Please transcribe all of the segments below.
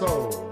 soul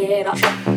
get up.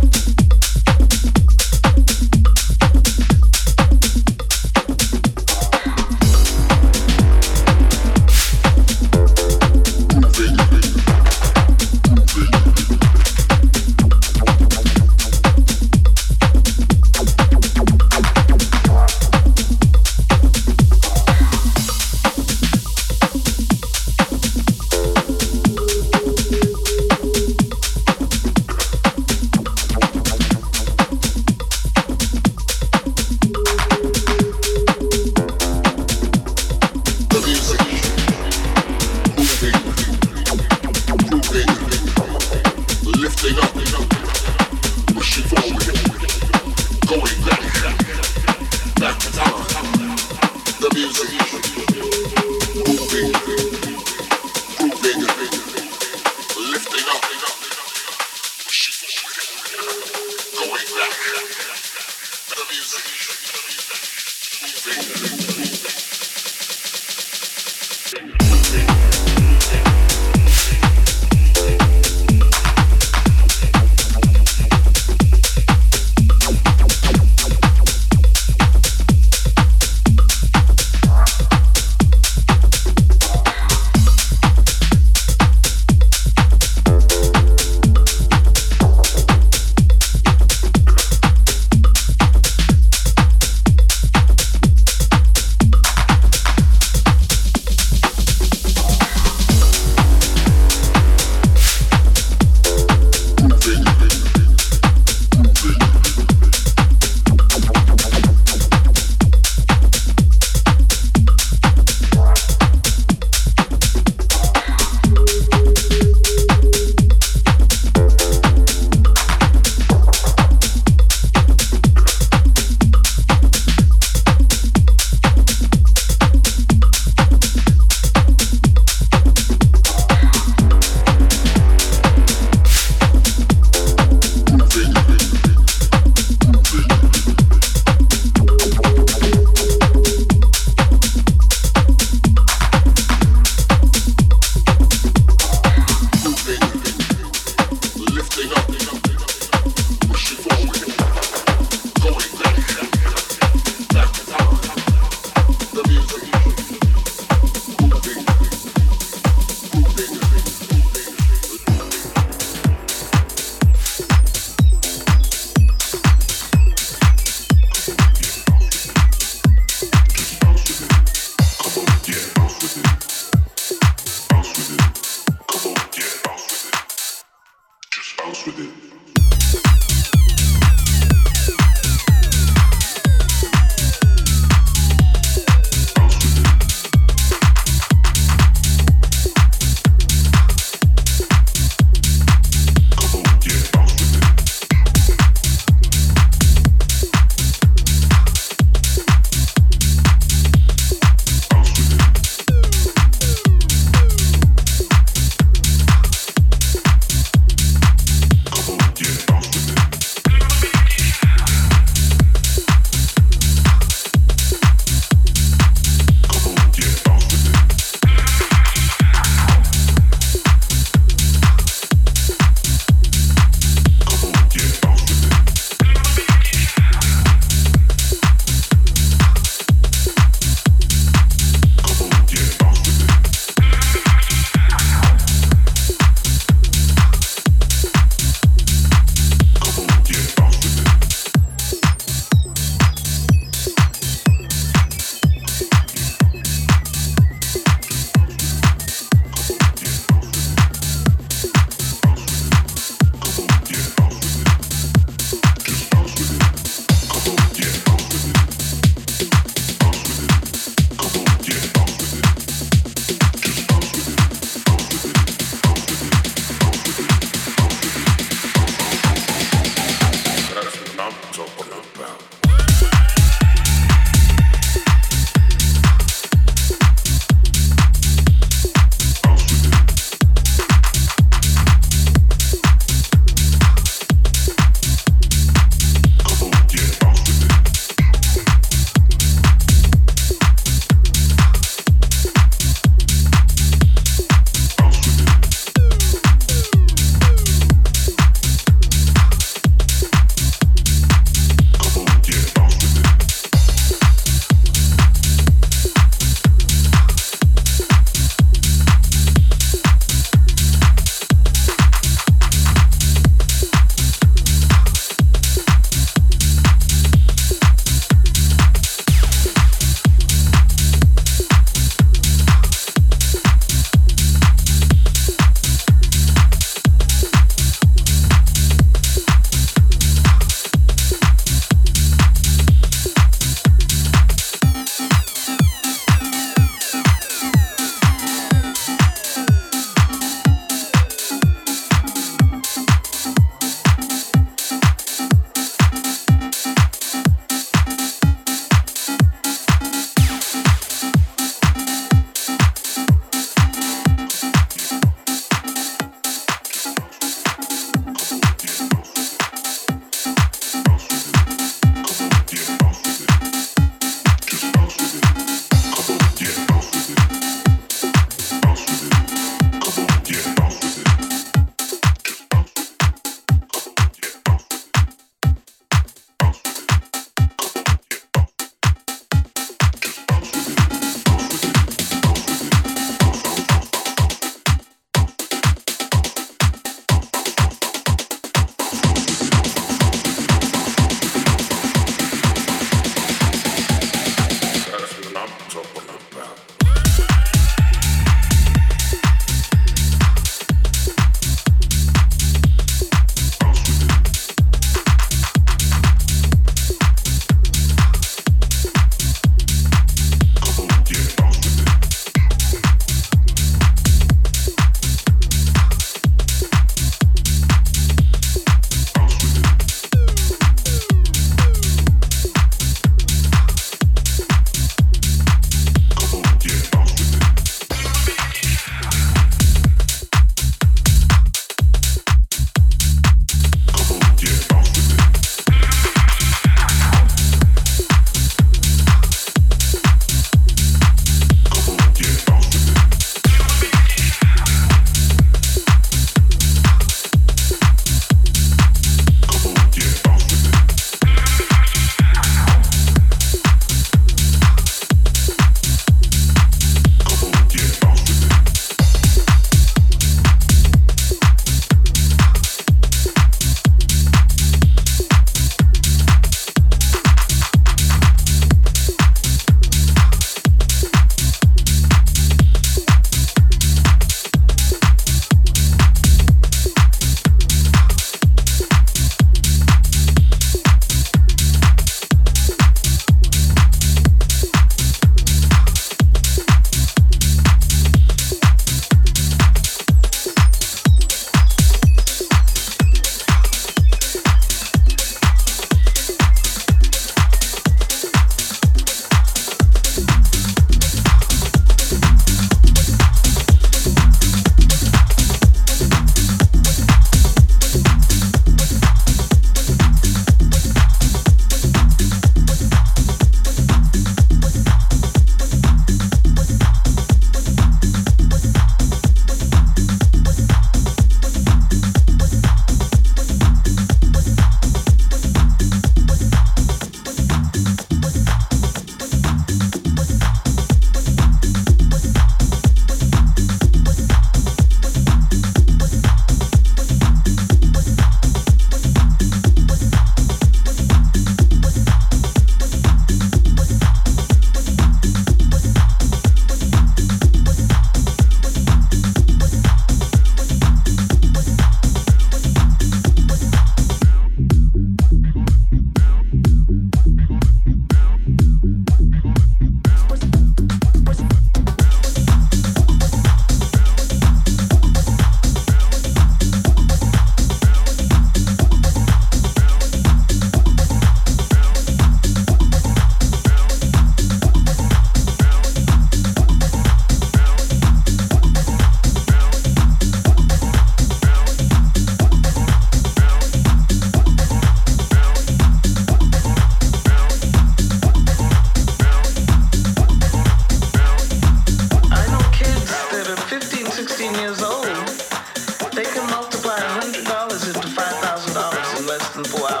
Wow.